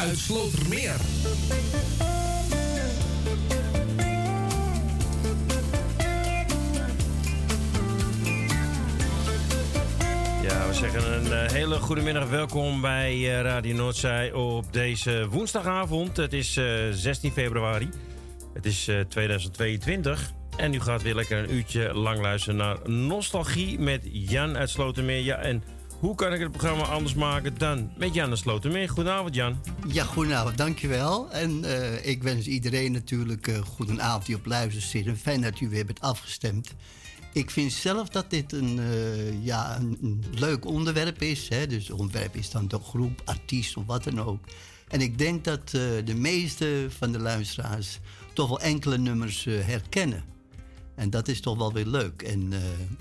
uit Slotermeer. Ja, we zeggen een uh, hele goede middag. Welkom bij uh, Radio Noordzij op deze woensdagavond. Het is uh, eh, 16 februari. Het is 2022. En u gaat weer lekker een uurtje lang luisteren naar Nostalgie met Jan uit Slotermeer. Ja, en hoe kan ik het programma anders maken dan met Jan de Slotermeer? Goedenavond, Jan. Ja, goedenavond, dankjewel. En uh, ik wens iedereen natuurlijk uh, goedenavond die op luister zit. En fijn dat u weer bent afgestemd. Ik vind zelf dat dit een, uh, ja, een, leuk onderwerp is. Hè? Dus het onderwerp is dan de groep, artiest of wat dan ook. En ik denk dat de meeste van de luisteraars toch wel enkele nummers herkennen. En dat is toch wel weer leuk. En uh,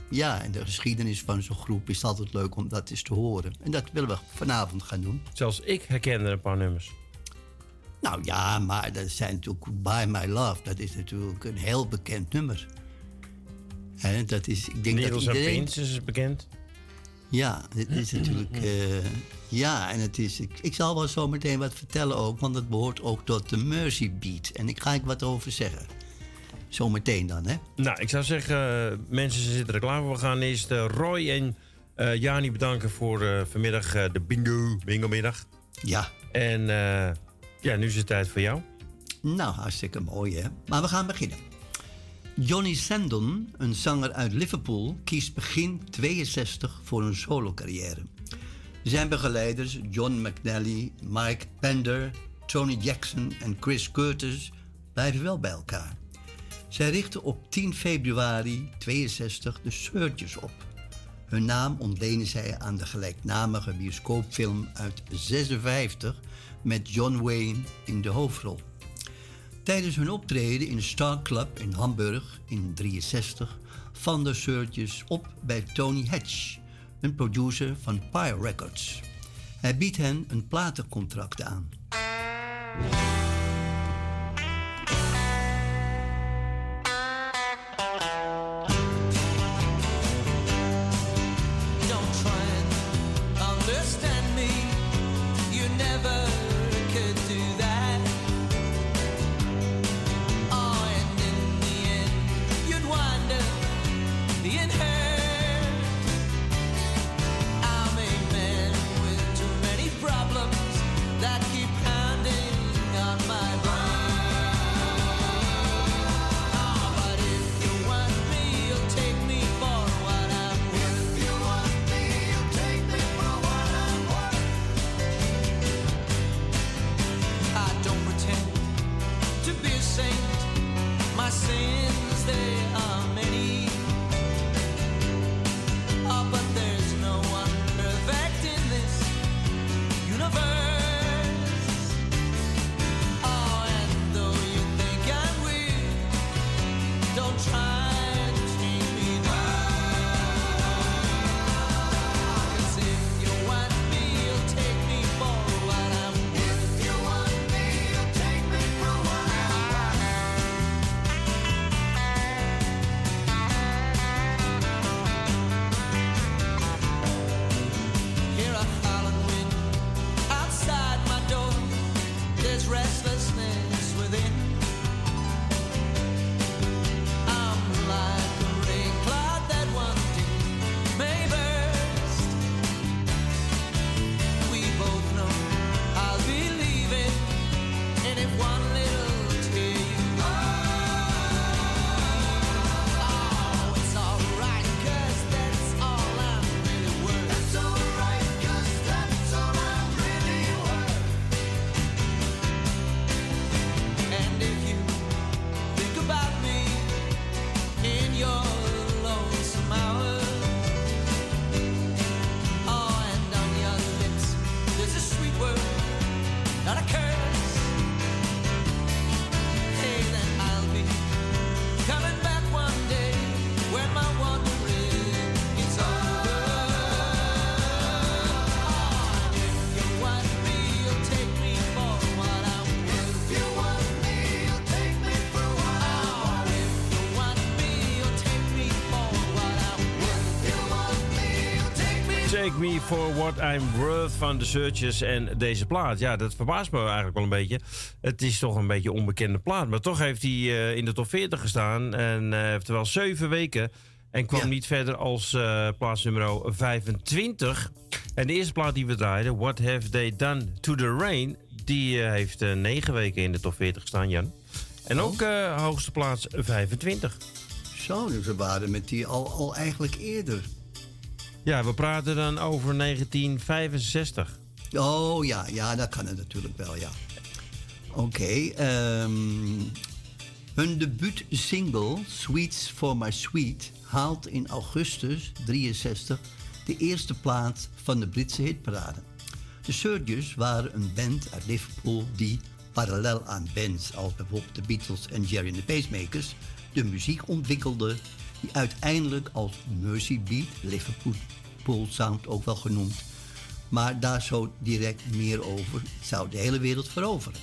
ja, en de geschiedenis van zo'n groep is altijd leuk om dat eens te horen. En dat willen we vanavond gaan doen. Zelfs ik herkende een paar nummers. Nou ja, maar dat zijn natuurlijk By My Love. Dat is natuurlijk een heel bekend nummer. En dat is, ik denk dat iedereen... is bekend. Ja, het is natuurlijk... Uh, ja, en het is... Ik, ik, zal wel zo meteen wat vertellen ook, want het behoort ook tot de Mercy Beat. En ik ga ik wat over zeggen. Zometeen dan, hè? Nou, ik zou zeggen, uh, mensen zitten er klaar voor. We gaan eerst uh, Roy en uh, Jani bedanken voor vanmiddag de bingo, bingo middag. Ja. En ja, nu is het tijd voor jou. Nou, hartstikke mooi, hè? Maar we gaan beginnen. Johnny Sandon, een zanger uit Liverpool, kiest begin 62 voor een solo-carrière. Zijn begeleiders John McNally, Mike Pender, Tony Jackson en Chris Curtis blijven wel bij elkaar. Zij richtten op 10 februari 62 de Searchers op. Hun naam ontlenen zij aan de gelijknamige bioscoopfilm uit 56 met John Wayne in de hoofdrol. Tijdens hun optreden in de Star Club in Hamburg in 63 van de Searchers op bij Tony Hatch, een producer van Pyre Records. Hij biedt hen een platencontract aan. That keep For What I'm Worth van de Searchers en deze plaat. Ja, dat verbaast me eigenlijk wel een beetje. Het is toch een beetje een onbekende plaat. Maar toch heeft hij uh, in de top 40 gestaan. En uh, heeft er wel zeven weken. En kwam ja. niet verder als uh, plaats nummer 25. En de eerste plaat die we draaiden, What Have They Done To The Rain... die heeft negen weken in de top 40 gestaan, Jan. En ook hoogste plaats 25. Zo, dus we waren met die al, al eigenlijk eerder. Ja, we praten dan over 1965. Oh ja, ja, dat kan het natuurlijk wel, ja. Oké, okay, um, hun debuutsingle Sweets for My Sweet haalt in augustus 63 de eerste plaats van de Britse hitparade. De Surges waren een band uit Liverpool die, parallel aan bands als bijvoorbeeld de Beatles en Jerry and the Pacemakers, de muziek ontwikkelde die uiteindelijk als Mercy Beat, Liverpool Sound ook wel genoemd, maar daar zo direct meer over, zou de hele wereld veroveren.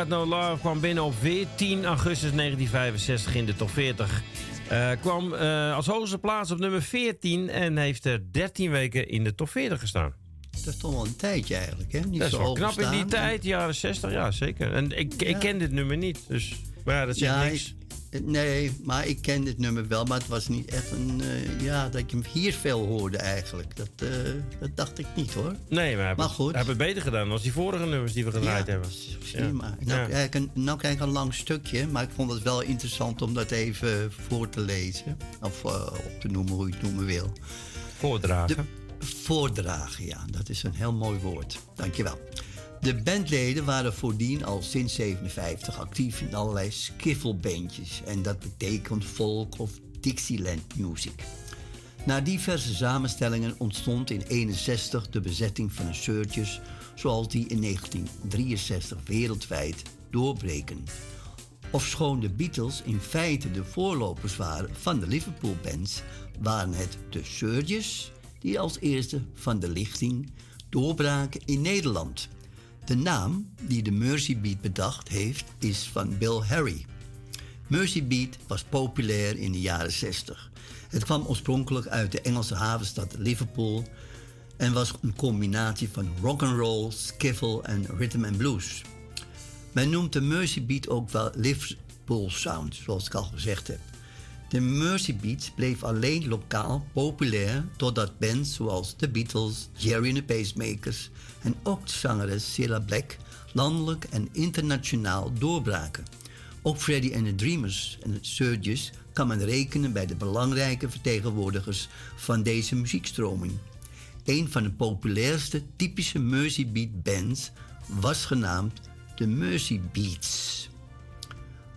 Got No Love kwam binnen op 14 augustus 1965 in de top 40. Uh, kwam uh, als hoogste plaats op nummer 14 en heeft er 13 weken in de top 40 gestaan. Dat is toch wel een tijdje eigenlijk, hè? Niet dat is wel knap in die tijd, jaren 60, ja zeker. En ik, ja. ik ken dit nummer niet, dus maar ja, dat zegt ja, niks. Nee, maar ik ken dit nummer wel, maar het was niet echt een. Uh, ja, dat ik hem hier veel hoorde eigenlijk. Dat, uh, dat dacht ik niet hoor. Nee, maar, maar goed. Heeft het beter gedaan dan die vorige nummers die we gedraaid ja, hebben. Ja. maar. Nou, ja. krijg ik, nou krijg ik een lang stukje, maar ik vond het wel interessant om dat even voor te lezen. Of uh, op te noemen, hoe je het noemen wil. Voordragen. De, voordragen, ja. Dat is een heel mooi woord. Dankjewel. De bandleden waren voordien al sinds 57 actief in allerlei skiffelbandjes en dat betekent folk of Dixieland music. Na diverse samenstellingen ontstond in 61 de bezetting van de Searchers zoals die in 1963 wereldwijd doorbreken. Ofschoon de Beatles in feite de voorlopers waren van de Liverpool bands, waren het de Surges die als eerste van de lichting doorbraken in Nederland. De naam die de Mercy Beat bedacht heeft is van Bill Harry. Mercy Beat was populair in de jaren 60. Het kwam oorspronkelijk uit de Engelse havenstad Liverpool en was een combinatie van rock and roll, skiffle en rhythm and blues. Men noemt de Mercy Beat ook wel Liverpool Sound, zoals ik al gezegd heb. De Mercy Beat bleef alleen lokaal populair totdat bands zoals The Beatles, Jerry and the Pacemakers en ook zangeres Cilla Black landelijk en internationaal doorbraken. Ook Freddie and the Dreamers en het Surges kan men rekenen bij de belangrijke vertegenwoordigers van deze muziekstroming. Een van de populairste typische Mercy Beat bands was genaamd de Mercy Beats.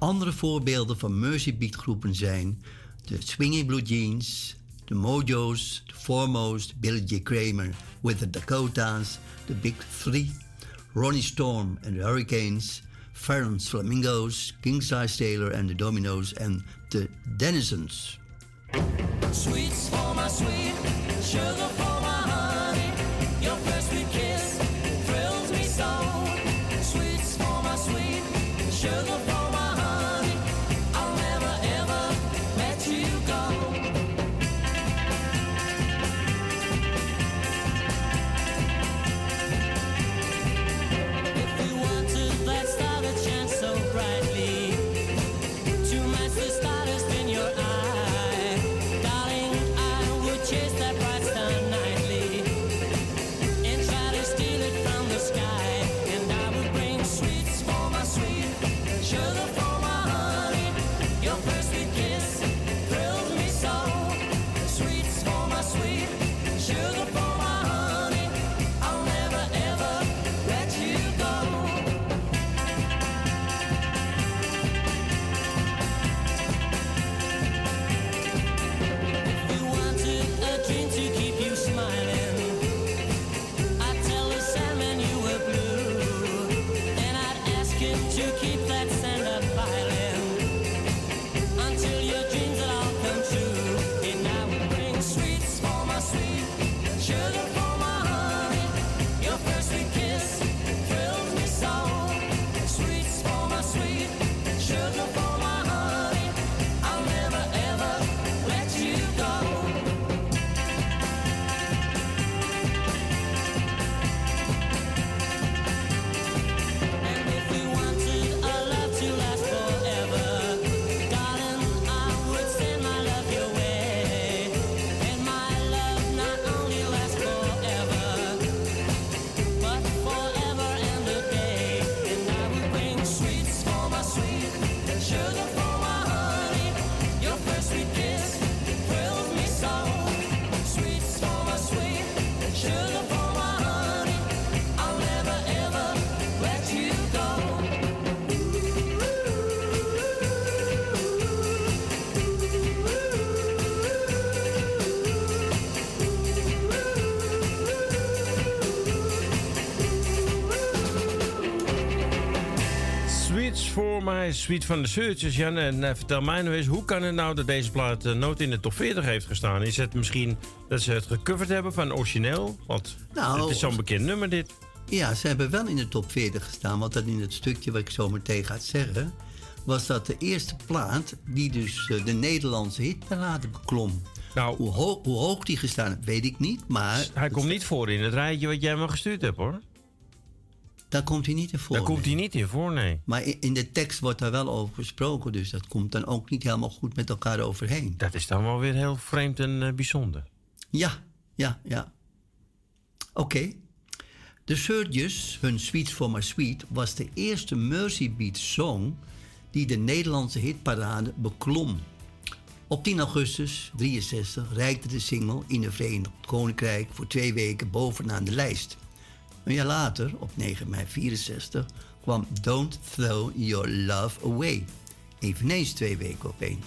Andere voorbeelden van Mercy Beat groepen zijn de Swinging Blue Jeans, de Mojos, de Foremost, Billy J. Kramer with the Dakotas, the Big Three, Ronnie Storm and the Hurricanes, Farron's Flamingos, King Size Taylor and the Dominoes, and the Denizens. For my sweet, sugar my sweet van de Searchers. Jan, en eh, vertel mij nou eens, hoe kan het nou dat deze plaat eh, nooit in de top 40 heeft gestaan? Is het misschien dat ze het gecoverd hebben van origineel? Want Nou, het is zo'n bekend nummer dit. Ja, ze hebben wel in de top 40 gestaan. Want dat in het stukje wat ik zo meteen ga zeggen... was dat de eerste plaat die dus eh, de Nederlandse hitparade beklom. Nou, Hoe, ho- hoe hoog die gestaan heeft, weet ik niet. Maar hij komt niet voor in het rijtje wat jij me gestuurd hebt, hoor. Daar komt hij niet in voor. Daar komt hij niet in voor, nee. Maar in, de tekst wordt daar wel over gesproken. Dus dat komt dan ook niet helemaal goed met elkaar overheen. Dat is dan wel weer heel vreemd en eh, bijzonder. Ja, ja, ja. Oké. De Surges, hun Sweets for My Sweet, was de eerste Mercy Beat song die de Nederlandse hitparade beklom. Op 10 augustus 63 reikte de single in het Verenigd Koninkrijk voor twee weken bovenaan de lijst. Een jaar later, op 9 mei 64, kwam Don't Throw Your Love Away. Eveneens twee weken op één.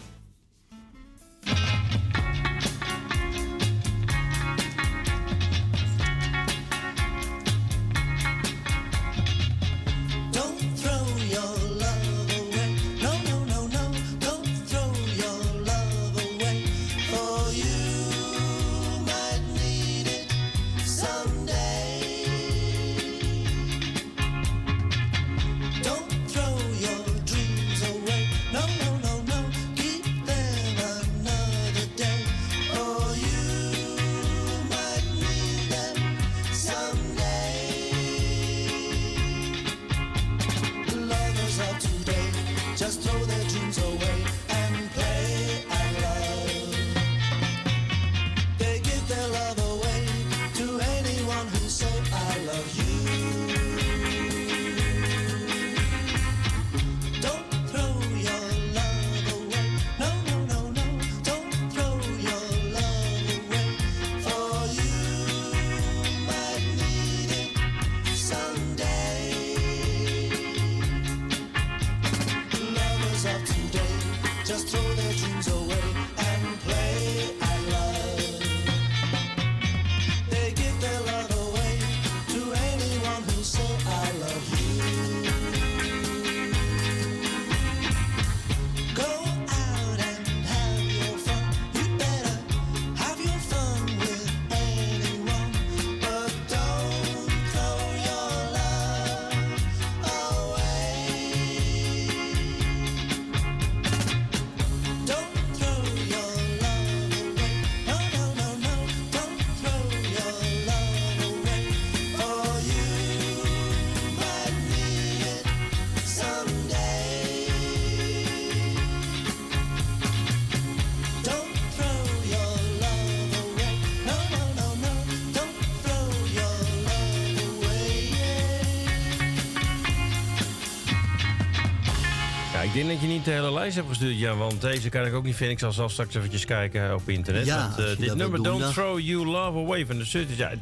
Denk dat je niet de hele lijst hebt gestuurd, ja, want deze kan ik ook niet vinden. Ik zal zelf straks eventjes kijken op internet. Ja, want, eh, dit nummer Don't dan- Throw You Love Away van de Surtees. Ja,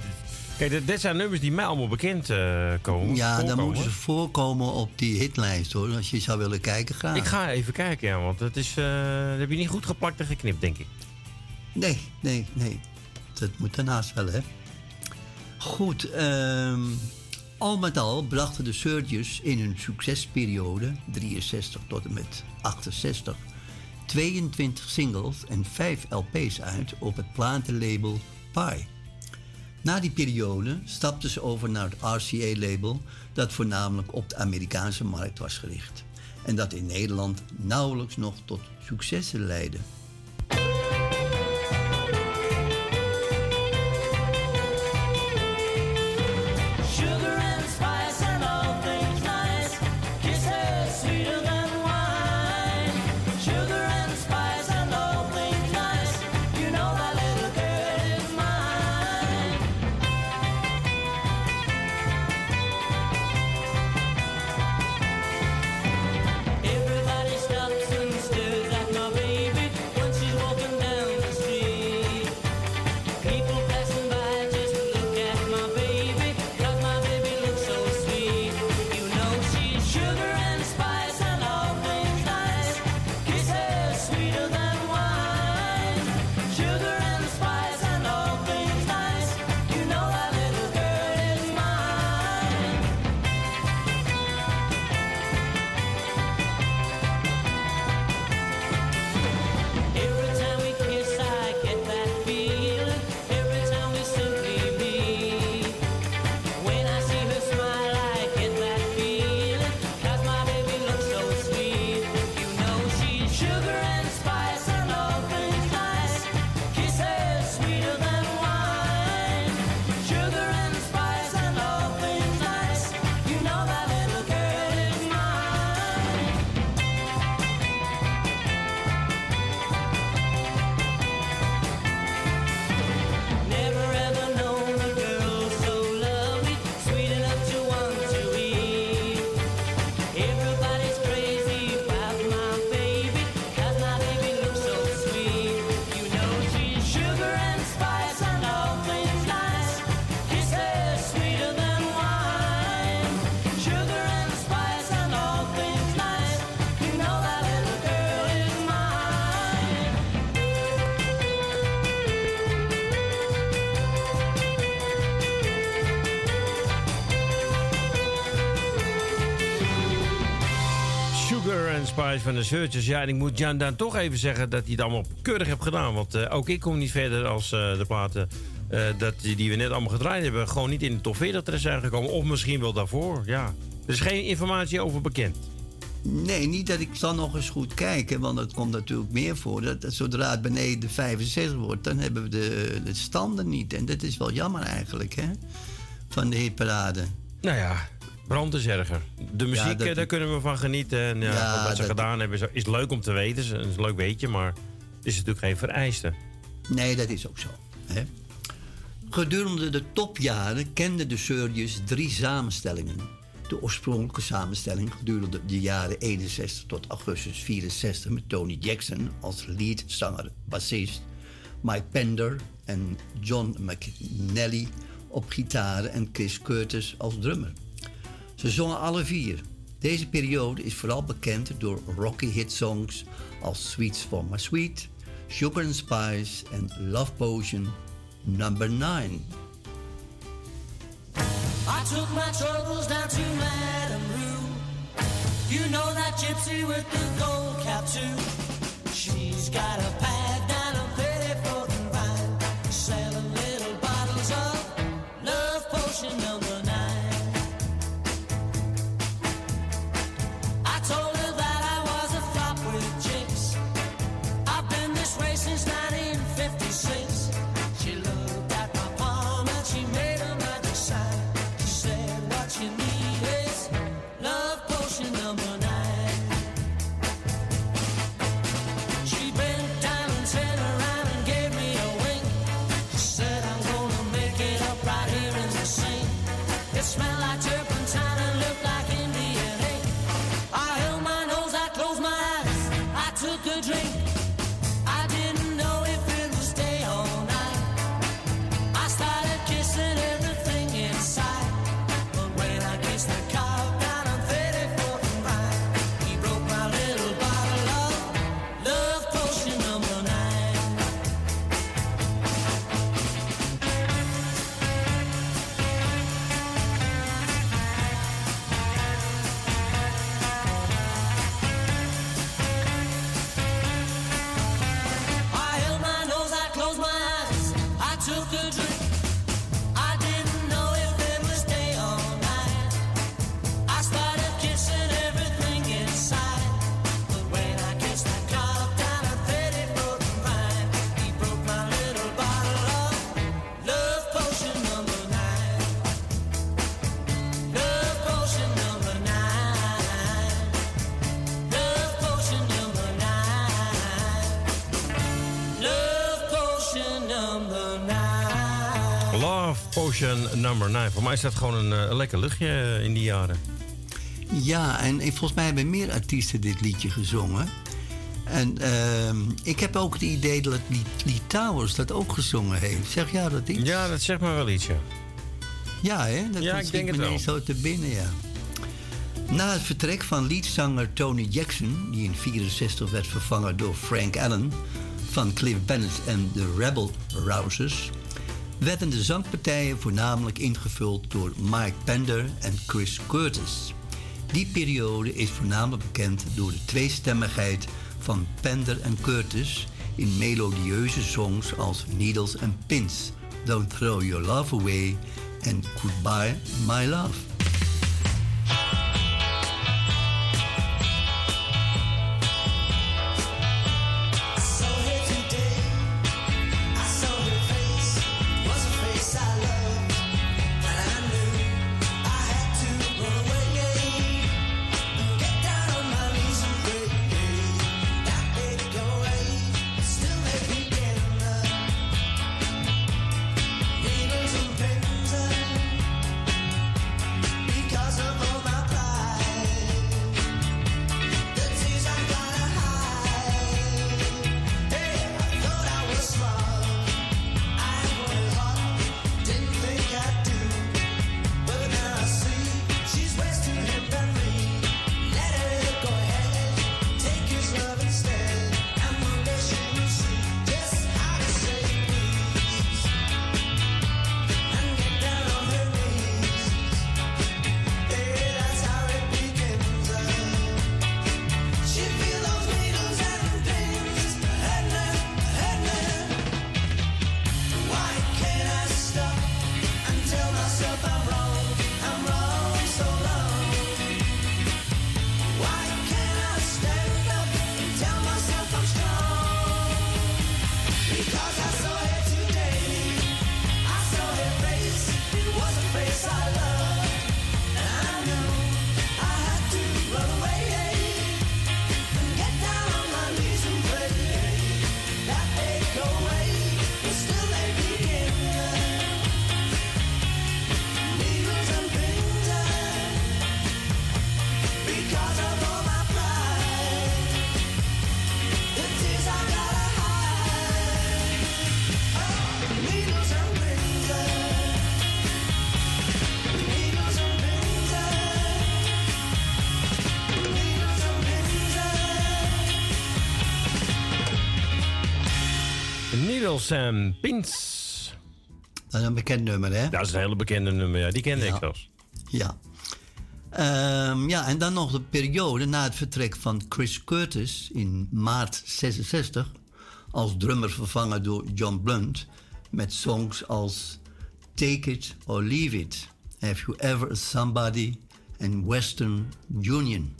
kijk, dit, zijn nummers die mij allemaal bekend eh, komen. Ja, dan moeten ze voorkomen op die hitlijst hoor. Als je zou willen kijken, ga. Ik ga even kijken, ja, want dat, is, eh, dat heb je niet goed geplakt en geknipt, denk ik. Nee, nee, nee. Dat moet daarnaast wel, hè. Goed, ehm, al met al brachten de Surgeons in hun succesperiode, 63 tot en met 68, 22 singles en 5 LP's uit op het platenlabel Pie. Na die periode stapten ze over naar het RCA-label, dat voornamelijk op de Amerikaanse markt was gericht. En dat in Nederland nauwelijks nog tot successen leidde. Spice van de Searchers. Ja, en ik moet Jan dan toch even zeggen dat hij het allemaal keurig heeft gedaan. Want eh, ook ik kom niet verder als eh, de platen eh, dat, die, die we net allemaal gedraaid hebben... gewoon niet in de top 40 terecht zijn gekomen. Of misschien wel daarvoor, ja. Er is geen informatie over bekend. Nee, niet dat ik zal nog eens goed kijken, want het komt natuurlijk meer voor. Dat, dat zodra het beneden de 65 wordt, dan hebben we de, de standen niet. En dat is wel jammer eigenlijk, hè? Van de hitparade. Nou ja, brand is erger. De muziek, dat- eh, daar kunnen we van genieten. En ja, Ja, wat ze dat- gedaan hebben is, leuk om te weten. Het is een leuk weetje, maar het is natuurlijk geen vereiste. Nee, dat is ook zo. Hè? Gedurende de topjaren kenden de Surgeons drie samenstellingen. De oorspronkelijke samenstelling gedurende de jaren 61 tot augustus 64 met Tony Jackson als leadzanger, bassist, Mike Pender en John McNally op gitaar en Chris Curtis als drummer. Ze zongen alle vier. Deze periode is vooral bekend door rocky hitsongs als Sweets for My Sweet, Sugar and Spice en Love Potion Number 9. I took my troubles down to Madame Rue. You know that gypsy with the gold cap too. She's got a pad Potion number 9. Voor mij is dat gewoon een, eh, een lekker luchtje eh, in die jaren. Ja, en volgens mij hebben meer artiesten dit liedje gezongen. En ehm, ik heb ook het idee dat Lee, Lee Towers dat ook gezongen heeft. Zeg jij dat iets? Ja, dat zegt me wel iets, ja. Ja, hè? Dat Ja, ik denk het wel. zo te binnen, ja. Na het vertrek van leadzanger Tony Jackson, die in 64 werd vervangen door Frank Allen van Cliff Bennett en de Rebel Rousers, werden de zangpartijen voornamelijk ingevuld door Mike Pender en Chris Curtis. Die periode is voornamelijk bekend door de tweestemmigheid van Pender en Curtis in melodieuze songs als Needles and Pins, Don't Throw Your Love Away en Goodbye My Love. And Pins. Dat is een bekend nummer, hè? Dat is een hele bekende nummer, ja. Die kende Ja. ik zelfs. Ja. Ehm, ja, en dan nog de periode na het vertrek van Chris Curtis in maart 66 als drummer vervangen door John Blunt met songs als Take It or Leave It, Have You Ever Somebody en Western Union.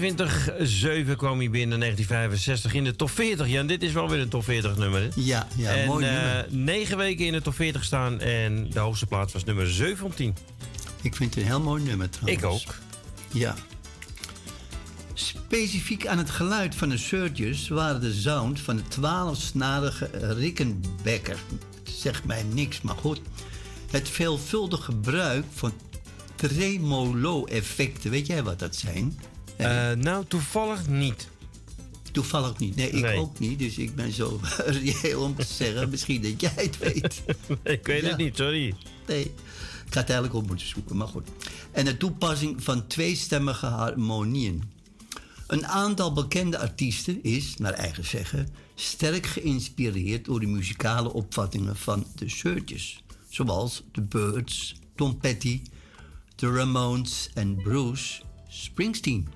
24-7 kwam hij binnen 1965 in de top 40. Ja, en dit is wel weer een top 40 nummer. hè? Ja, ja en mooi nummer. negen weken in de top 40 staan en de hoogste plaats was nummer 17. Ik vind het een heel mooi nummer trouwens. Ik ook. Ja. Specifiek aan het geluid van de Surges waren de sound van de 12-snarige Rickenbacker. Zegt mij niks, maar goed. Het veelvuldig gebruik van tremolo-effecten. Weet jij wat dat zijn? Eh, nou, toevallig niet. Toevallig niet. Nee, ik Nee. ook niet. Dus ik ben zo reëel om te zeggen. Misschien dat jij het weet. ik weet Ja. het niet, sorry. Nee, ik had het eigenlijk op moeten zoeken, maar goed. En de toepassing van tweestemmige harmonieën. Een aantal bekende artiesten is, naar eigen zeggen, sterk geïnspireerd door de muzikale opvattingen van de Surges. Zoals The Birds, Tom Petty, The Ramones en Bruce Springsteen.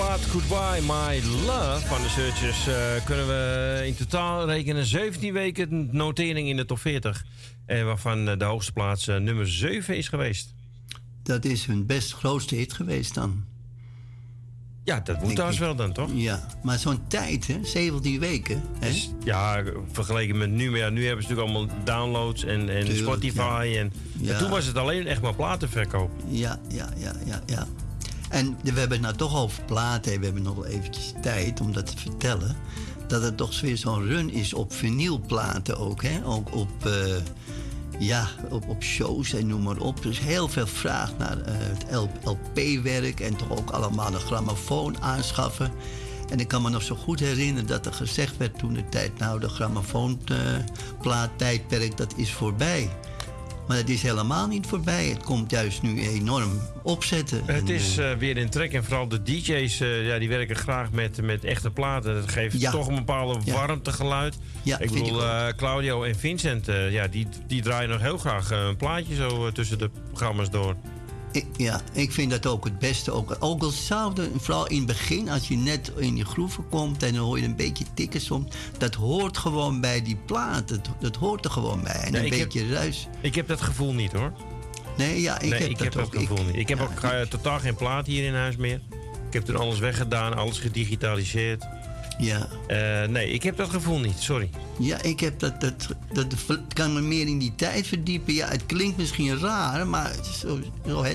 Plaat Goodbye My Love van de Searchers eh, kunnen we in totaal rekenen 17 weken notering in de top 40. En waarvan eh, de hoogste plaats eh, nummer 7 is geweest. Dat is hun best grootste hit geweest dan. Ja, dat moet trouwens ik. wel dan, toch? Ja, maar zo'n tijd, hè? 17 weken. Hè? Dus, ja, vergeleken met nu. Maar ja, nu hebben ze natuurlijk allemaal downloads en, en Tuurlijk, Spotify. En, Ja. en toen was het alleen echt maar platenverkoop. Ja, ja, ja, ja, ja. En we hebben het nou toch over platen. We hebben nog wel eventjes tijd om dat te vertellen. Dat het toch weer zo'n run is op vinylplaten ook. Hè? Ook op, eh, ja, op, op shows en noem maar op. Dus heel veel vraag naar eh, het LP-werk. En toch ook allemaal een grammofoon aanschaffen. En ik kan me nog zo goed herinneren dat er gezegd werd toen de tijd... nou, de grammofoonplaat-tijdperk, dat is voorbij. Maar het is helemaal niet voorbij. Het komt juist nu enorm opzetten. Het En, is eh, eh, weer in trek en vooral de DJ's eh, ja, die werken graag met, met echte platen. Dat geeft Ja. toch een bepaalde Ja. warmtegeluid. Ja, ik bedoel, ik Claudio en Vincent, ja, die, die draaien nog heel graag een plaatje zo tussen de programma's door. Ik, ja, ik vind dat ook het beste. Ook, ook al zou er, vooral in het begin, als je net in die groeven komt en dan hoor je een beetje tikken soms. Dat hoort gewoon bij die plaat. Dat, dat hoort er gewoon bij. En Nee, een heb- beetje ruis. Ik heb dat gevoel niet hoor. Nee, ja, ik nee, heb ik dat heb ook. gevoel Ik- niet. Ik heb ja, ook eh, totaal geen plaat hier in huis meer. Ik heb toen alles weggedaan, alles gedigitaliseerd. Ja. Eh, nee, ik heb dat gevoel niet, sorry. Ja, ik heb dat, dat, dat, kan me meer in die tijd verdiepen. Ja, het klinkt misschien raar, maar zo,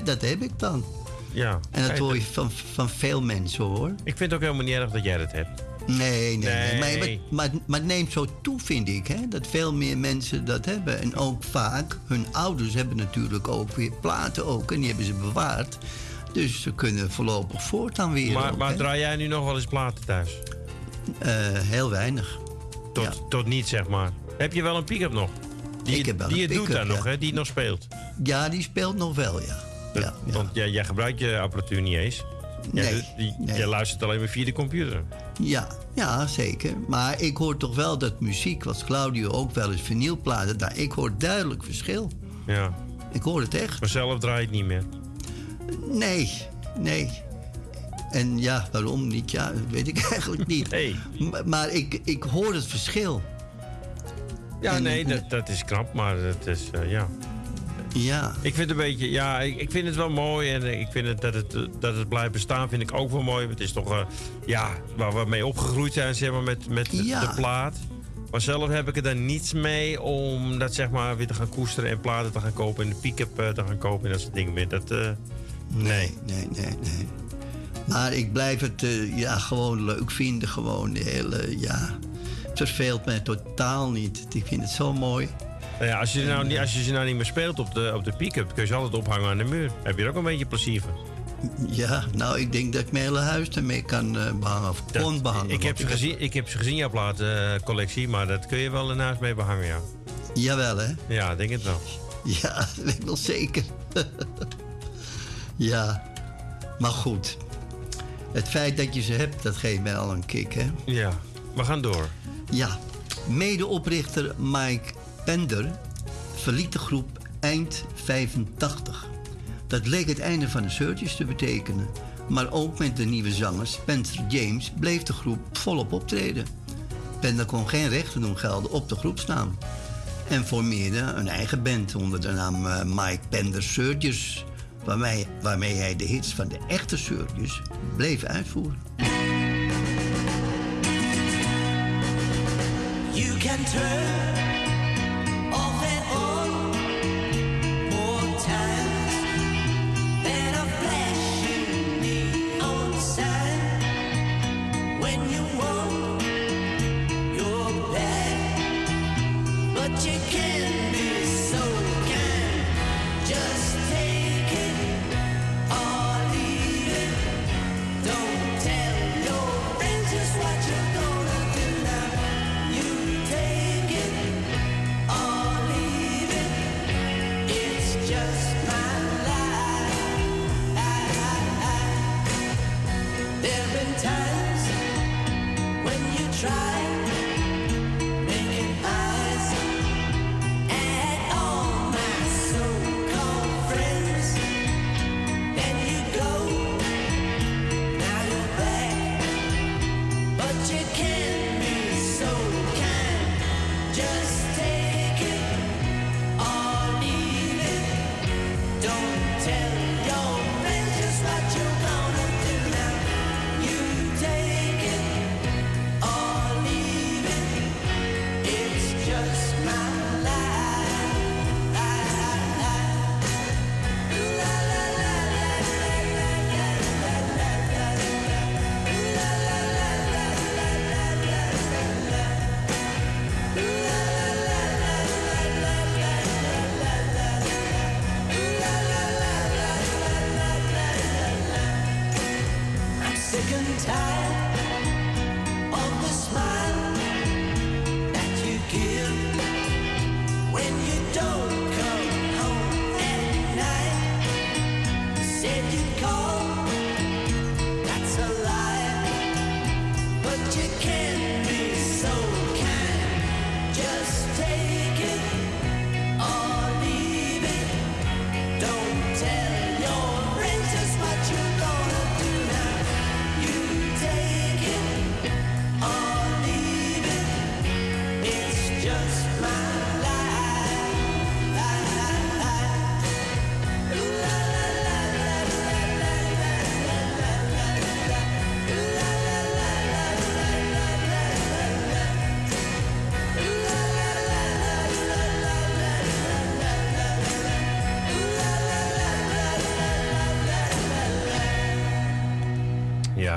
dat heb ik dan. Ja. En dat hoor je van, van veel mensen hoor. Ik vind het ook helemaal niet erg dat jij dat hebt. Nee, nee, nee. Maar, Nee. maar, maar, maar het neemt zo toe, vind ik, hè, dat veel meer mensen dat hebben. En ook vaak, hun ouders hebben natuurlijk ook weer platen ook, en die hebben ze bewaard. Dus ze kunnen voorlopig voortaan weer. Maar, ook, maar draai jij nu nog wel eens platen thuis? Eh, heel weinig. Tot, Ja. tot niet, zeg maar. Heb je wel een pick-up nog? Die, Ik heb wel die je doet daar nog, hè? Die nog speelt. Ja, die speelt nog wel, ja. ja, ja. Want jij, jij gebruikt je apparatuur niet eens. Jij, Nee, jij luistert alleen maar via de computer. Ja, ja, zeker. Maar ik hoor toch wel dat muziek, wat Claudio ook wel eens vinylplaten, daar, ik hoor duidelijk verschil. Ja. Ik hoor het echt. Maar zelf draai je het niet meer. Nee, nee. En ja, waarom niet? Ja, dat weet ik eigenlijk niet. Nee. Maar, maar ik, ik hoor het verschil. Ja, En- nee, dat, dat is knap, maar het is, eh, ja. Ja, Ik vind het een beetje, ja, ik, ik vind het wel mooi en ik vind het dat het, dat het blijft bestaan, vind ik ook wel mooi. Het is toch, eh, ja, waar we mee opgegroeid zijn, zeg maar, met, met de- Ja. de plaat. Maar zelf heb ik er dan niets mee om dat zeg maar weer te gaan koesteren en platen te gaan kopen en de pick-up eh, te gaan kopen en dat soort dingen meer. Dat, nee, nee, nee, nee. Maar ik blijf het eh, ja, gewoon leuk vinden. Gewoon de hele, ja... Het verveelt mij totaal niet. Ik vind het zo mooi. nou ja, als, je nou, niet- als je ze nou niet meer speelt op de, op de pick-up, kun je ze altijd ophangen aan de muur. Heb je er ook een beetje plezier van. Ja, nou, ik denk dat ik mijn hele huis ermee kan eh, behangen. Of Dat- kon behangen. ik, heb ze gezien, ik heb ze gezien, jouw platencollectie, maar dat kun je wel ernaast mee behangen, ja. Jawel, hè? Ja, denk het wel. Ja, dat weet ik wel zeker. ja, maar goed. Het feit dat je ze hebt, dat geeft mij al een kick, hè? Ja, we gaan door. Ja, medeoprichter Mike Pender verliet de groep eind 85. Dat leek het einde van de Searchers te betekenen. Maar ook met de nieuwe zanger Spencer James bleef de groep volop optreden. Pender kon geen rechten doen gelden op de groepsnaam. En formeerde een eigen band onder de naam eh, Mike Pender Surges. Waarmee, waarmee hij de hits van de echte Surges bleef uitvoeren. You can turn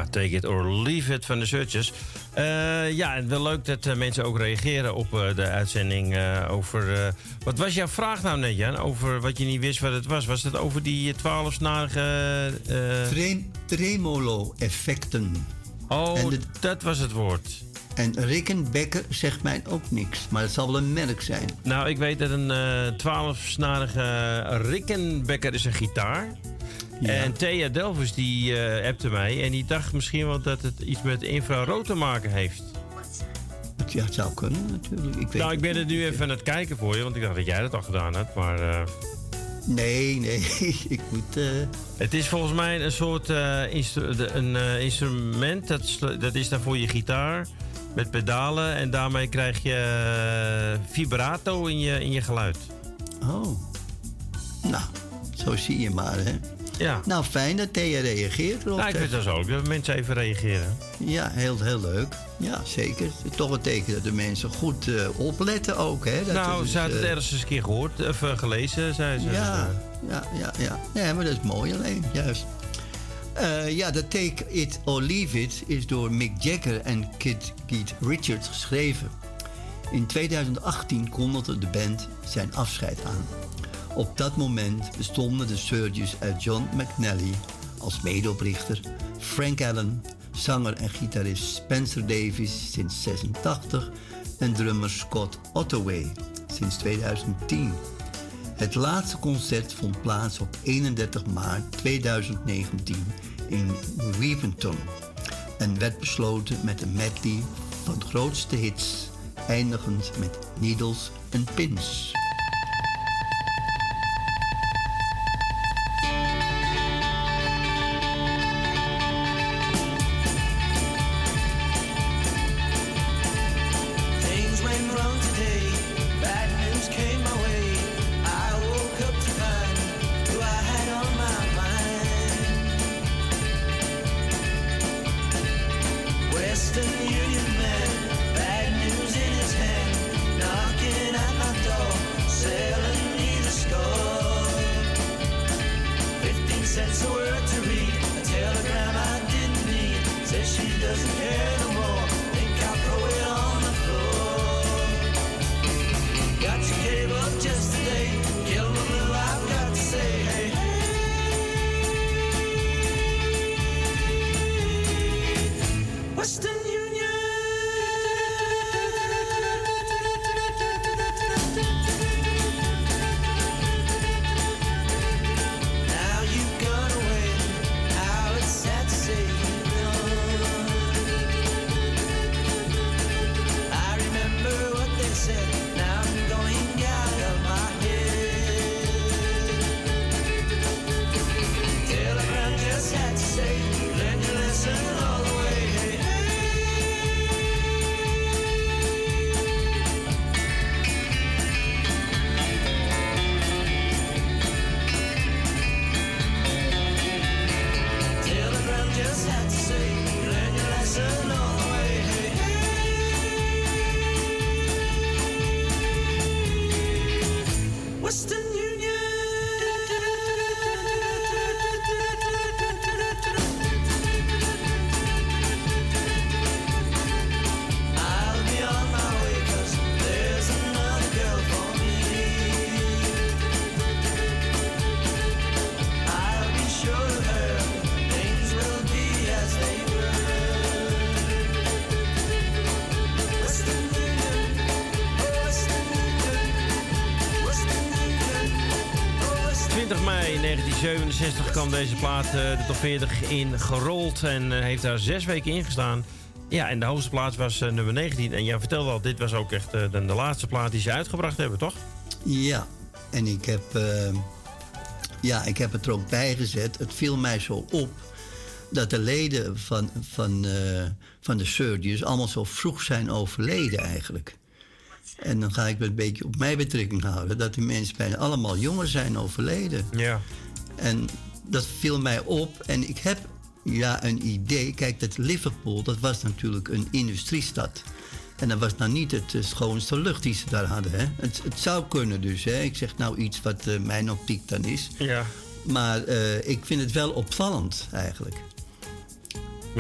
take it or leave it van de Searchers. Eh, ja, en wel leuk dat eh, mensen ook reageren op eh, de uitzending over... wat was jouw vraag nou net, Jan? Over wat je niet wist wat het was. Was het over die twaalfsnarige... Trem- Tremolo-effecten. oh, de- dat was het woord. En Rickenbacker zegt mij ook niks, maar het zal wel een merk zijn. Nou, ik weet dat een twaalfsnarige Rickenbacker is een gitaar. Ja. En Thea Delvers die eh appte mij en die dacht misschien wel dat het iets met infrarood te maken heeft. Ja, het zou kunnen natuurlijk. Ik weet Nou, ik ben het er nu niet. even aan het kijken voor je, want ik dacht dat jij dat al gedaan had. Maar eh, Nee, nee, ik moet... eh, het is volgens mij een soort eh, instru- een, eh, instrument, dat, dat is dan voor je gitaar met pedalen. En daarmee krijg je eh, vibrato in je, in je geluid. Oh. Nou, zo zie je maar, hè. Ja, Nou, fijn dat Thea reageert erop. nou, ik vind dat zo ook, dat mensen even reageren. Ja, heel, heel leuk. Ja, zeker. Het is toch een teken dat de mensen goed eh, opletten ook, hè. Dat nou, dus, ze had het eh, ergens eens een keer gehoord, of eh, gelezen, zei ze. Ja, ja, ja, ja. Nee, maar dat is mooi alleen, juist. Ja, de Take It or Leave It is door Mick Jagger en Kid Keith Richards geschreven. In 2018 kondigde de band zijn afscheid aan. Op dat moment bestonden de Surges uit John McNally als medeoprichter, Frank Allen, zanger en gitarist Spencer Davis sinds 86 en drummer Scott Ottaway sinds 2010. Het laatste concert vond plaats op 31 maart 2019 in Weaventon en werd besloten met een medley van grootste hits, eindigend met Needles en Pins. 20 mei 1967 kwam deze plaat eh, de top 40 in gerold en eh, heeft daar zes weken in gestaan. Ja, en de hoogste plaats was eh, nummer 19. En jij vertelde al, dit was ook echt de, de laatste plaat die ze uitgebracht hebben, toch? Ja, en ik heb, ja, ik heb het er ook bij gezet. Het viel mij zo op dat de leden van, van, van de Surgeons allemaal zo vroeg zijn overleden eigenlijk. En dan ga ik het een beetje op mij betrekking houden. Dat die mensen bijna allemaal jonger zijn overleden. Ja. En dat viel mij op. En ik heb ja, een idee. Kijk, dat Liverpool, dat was natuurlijk een industriestad. En dat was nou niet het eh, schoonste lucht die ze daar hadden. Hè? Het, het zou kunnen dus. Hè? Ik zeg nou iets wat eh, mijn optiek dan is. Ja. Maar eh, ik vind het wel opvallend eigenlijk.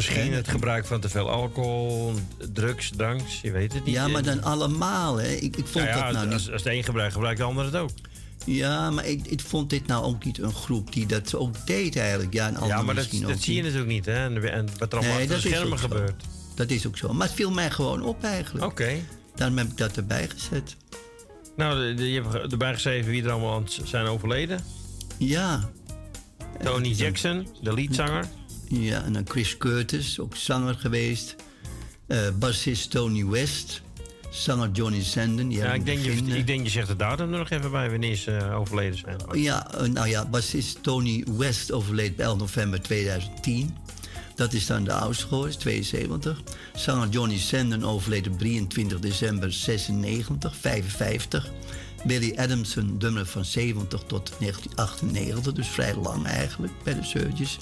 Misschien het gebruik van te veel alcohol, drugs, dranks, je weet het niet. Ja, maar dan allemaal, hè. Ik, ik vond Nou ja, dat nou als, niet... als de een gebruikt, gebruikt de ander het ook. Ja, maar ik, ik vond dit nou ook niet een groep die dat ook deed eigenlijk. Ja, ander Ja, maar dat, dat zie je natuurlijk niet, hè? En, en wat er allemaal Nee, achter de schermen zo. gebeurt. Dat is ook zo. Maar het viel mij gewoon op eigenlijk. Oké. Daarom heb ik dat erbij gezet. Nou, de- de- je hebt erbij geschreven wie er allemaal zijn overleden. Ja, Tony Jackson, de leadzanger. Ja en dan Chris Curtis, ook zanger geweest. Eh bassist Tony West. Zanger Johnny Sandon. Die Ja, ik, denk, je, ik denk je zegt de datum er nog even bij wanneer ze eh, overleden zijn. Ja, eh, nou ja, bassist Tony West overleed op 11 november 2010. Dat is dan de is 72. Zanger Johnny Sandon overleed op 23 december 96, 55. Billy Adamson, drummer van 70 tot 1998, dus vrij lang eigenlijk bij de Surges.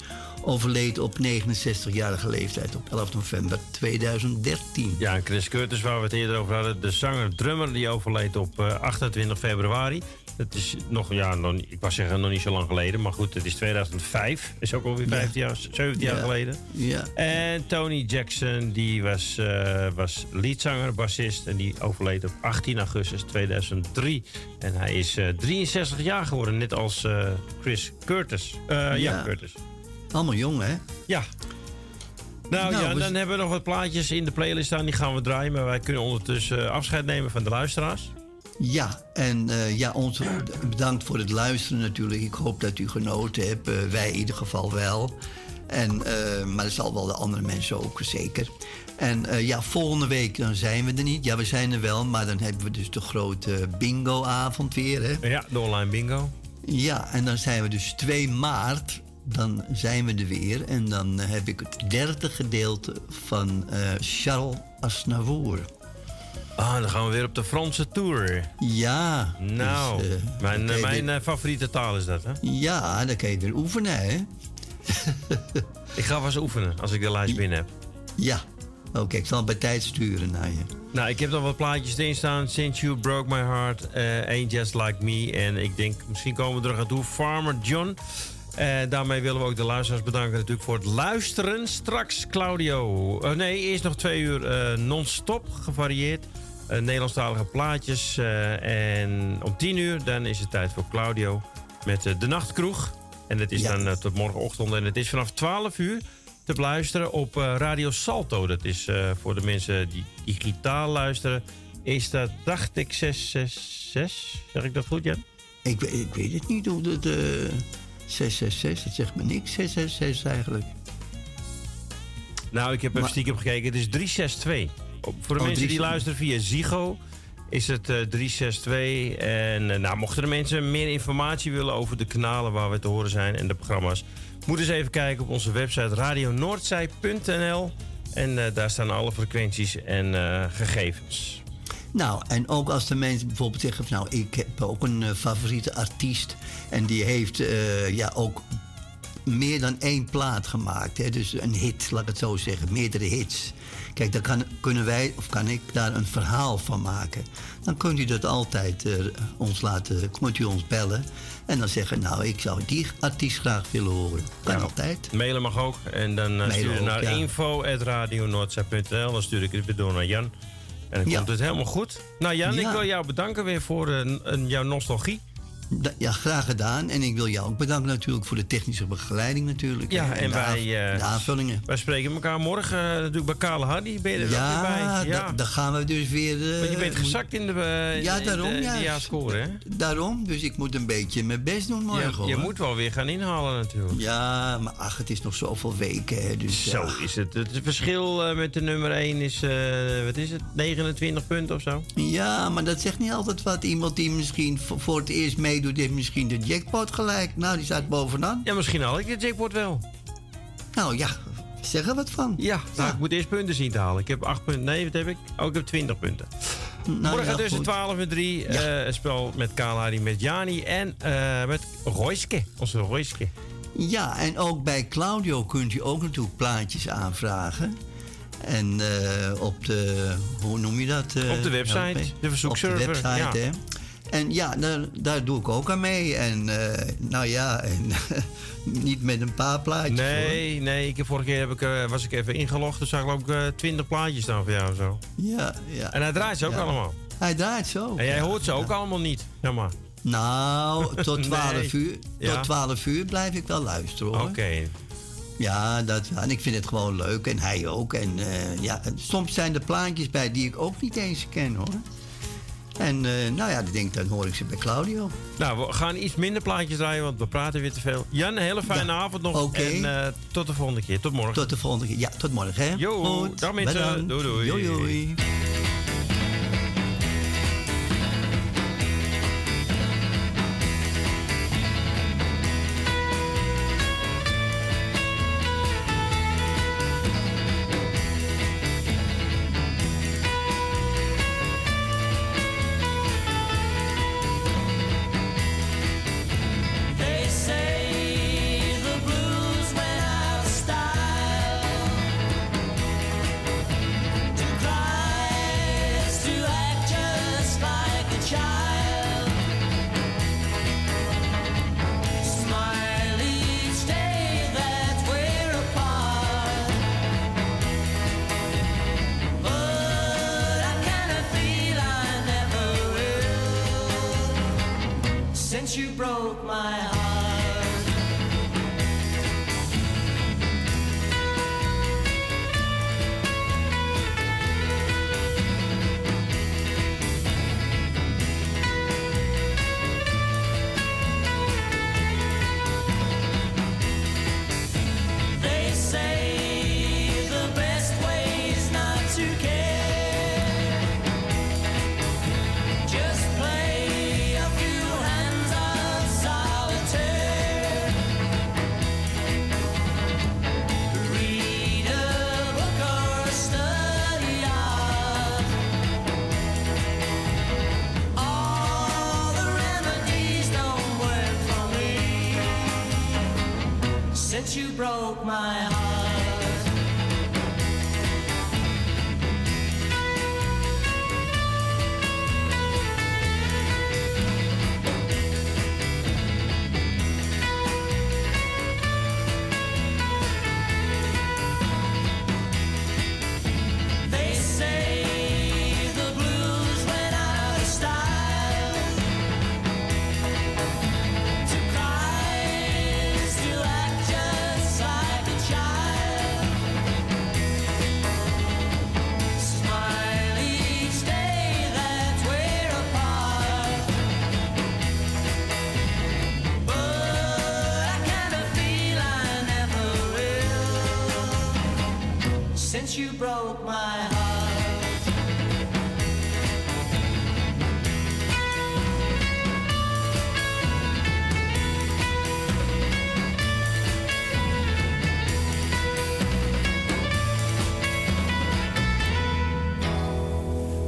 Overleed op 69-jarige leeftijd op 11 november 2013. Ja, en Chris Curtis, waar we het eerder over hadden, de zanger-drummer, die overleed op eh, 28 februari. Dat is nog, ja, nog, ik was zeggen nog niet zo lang geleden, maar goed, het is 2005. Is ook alweer 15 jaar, 17 jaar Ja. geleden. Ja, En Tony Jackson, die was, eh was leadzanger, bassist. En die overleed op 18 augustus 2003. En hij is eh, 63 jaar geworden, net als eh, Chris Curtis. Eh. Ja. Curtis. Allemaal jong hè? Ja. Nou, Nou, ja, we- dan hebben we nog wat plaatjes in de playlist staan. Die gaan we draaien. Maar wij kunnen ondertussen eh, afscheid nemen van de luisteraars. Ja, en eh, ja, ons bedankt voor het luisteren natuurlijk. Ik hoop dat u genoten hebt. Eh, wij in ieder geval wel. En, maar dat zal wel de andere mensen ook zeker. En ja, volgende week dan zijn we er niet. Ja, we zijn er wel, maar dan hebben we dus de grote bingo-avond weer. Hè? Ja, de online bingo. Ja, en dan zijn we dus 2 maart. Dan zijn we er weer. En dan eh, heb ik het derde gedeelte van eh, Charles Aznavour. Ah, dan gaan we weer op de Franse tour. Ja. Nou, dus, eh, mijn, mijn favoriete taal is dat, hè? Ja, dan kan je weer oefenen, hè? Ik ga wel eens oefenen als ik de lijst binnen heb. Ja. Oké, ik zal bij tijd sturen naar je. Nou, ik heb nog wat plaatjes erin staan. Since You Broke My Heart, eh, Ain't Just Like Me. En ik denk, misschien komen we er aan toe. Farmer John. Eh, daarmee willen we ook de luisteraars bedanken natuurlijk voor het luisteren. Straks Claudio. Eh, nee, eerst nog twee uur eh, non-stop gevarieerd. Nederlandstalige plaatjes. en om tien uur dan is het tijd voor Claudio met De Nachtkroeg. En het is Ja. dan tot morgenochtend. En het is vanaf 12 uur te beluisteren op Radio Salto. Dat is voor de mensen die digitaal luisteren. Is dat, dacht ik, 666? Zeg ik dat goed, Jan? Ik, weet- ik weet het niet hoe dat... eh 666, dat zegt me niks, 666 eigenlijk. Nou, ik heb even Maar- stiekem gekeken. Het is 362. Op- voor de Oh, mensen die 362. luisteren via Zigo is het eh 362. En eh, nou, mochten de mensen meer informatie willen over de kanalen waar we te horen zijn en de programma's, moet eens even kijken op onze website radionoordzij.nl. En eh, daar staan alle frequenties en eh, gegevens. Nou, en ook als de mensen bijvoorbeeld zeggen... nou, ik heb ook een eh, favoriete artiest... en die heeft eh, ja, ook meer dan één plaat gemaakt. Hè? Dus een hit, laat ik het zo zeggen. Meerdere hits. Kijk, dan kan, kunnen wij, of kan ik daar een verhaal van maken. Dan kunt u dat altijd eh, ons laten... kunt u ons bellen. En dan zeggen, nou, ik zou die artiest graag willen horen. Kan Ja. altijd. Mailen mag ook. En dan uh, stuur je naar ja. Dan stuur ik het weer door naar Jan. En dan Ja. komt het helemaal goed. Nou Jan, ik wil jou bedanken weer voor eh, n- jouw nostalgie. Ja, graag gedaan. En ik wil jou ook bedanken natuurlijk voor de technische begeleiding natuurlijk. Ja, en de wij, eh, de aanvullingen. Wij spreken elkaar morgen eh, natuurlijk bij Kale Hardy. Ben je er ook weer Ja, bij? da- dan gaan we dus weer... eh, Want je bent gezakt in de, Ja, in daarom, de, ja. de hè? Daarom, dus ik moet een beetje mijn best doen morgen. Je, je hoor. moet wel weer gaan inhalen natuurlijk. Ja, maar ach, het is nog zoveel weken. Hè, dus, Zo ja. is het. Het verschil met de nummer 1 is, wat is het, 29 punten of zo? Ja, maar dat zegt niet altijd wat. Iemand die misschien voor, voor het eerst meedoet, heeft misschien de jackpot gelijk. Nou, die staat bovenaan. Ja, misschien had ik de jackpot wel. Nou ja, zeg er wat van. Ja, nou, Ja. ik moet eerst punten zien te halen. Ik heb 8 punten. Nee, wat heb ik? Oh, ik heb 20 punten. Nou, Morgen ja, tussen goed. 12 en 3. Ja. eh, een spel met Kalari, met Jani en eh, met Royske. Onze Royske. Ja, en ook bij Claudio kunt u ook natuurlijk plaatjes aanvragen. En eh, op de, hoe noem je dat? Op de website, de verzoekserver, Op de website, ja. hè. En ja, daar, daar doe ik ook aan mee. En eh, nou ja, en, niet met een paar plaatjes. hoor. Nee, nee. Ik, heb- vorige keer heb ik, eh, was ik even ingelogd. Toen zag ik ook eh 20 plaatjes staan voor jou. Zo. Ja, ja. En hij draait ze ook Ja. allemaal. Hij draait zo. En jij Ja, hoort ze ook allemaal niet. Zeg maar. Nou, tot 12 Nee. uur. Tot 12 uur blijf ik wel luisteren hoor. Oké. Ja, dat, en ik vind het gewoon leuk. En hij ook. En ja, soms zijn er plaatjes bij die ik ook niet eens ken hoor. En eh, nou ja, ik denk dan hoor ik ze bij Claudio. Nou, we gaan iets minder plaatjes draaien, want we praten weer te veel. Jan, een hele fijne Ja, avond nog. En eh, tot de volgende keer. Tot morgen. Tot de volgende keer. Ja, tot morgen hè. Jo, Goed, dag mensen. bedankt. Doei, doei. Doei, doei. Broke my heart. Since you broke my heart.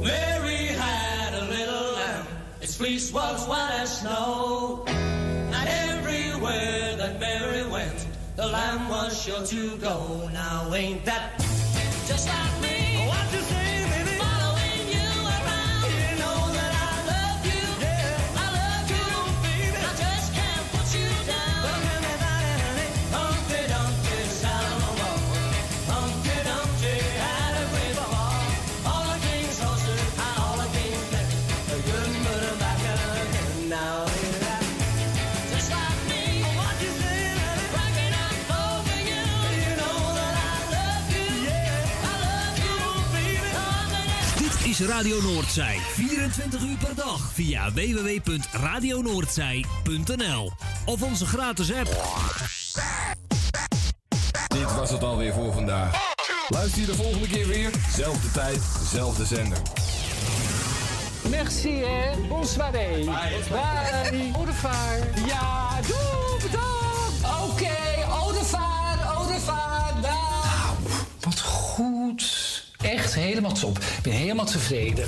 Mary had a little lamb, its fleece was white as snow. And everywhere that Mary went, the lamb was sure to go. Now ain't that just like is Radio Noordzij. 24 uur per dag via www.radionoordzij.nl Of onze gratis app. Dit was het alweer voor vandaag. Luister je de volgende keer weer. Zelfde tijd, zelfde zender. Merci, hè. Bonsoir. Bye. Au revoir. Ja, doe, Echt helemaal top. Ik ben helemaal tevreden.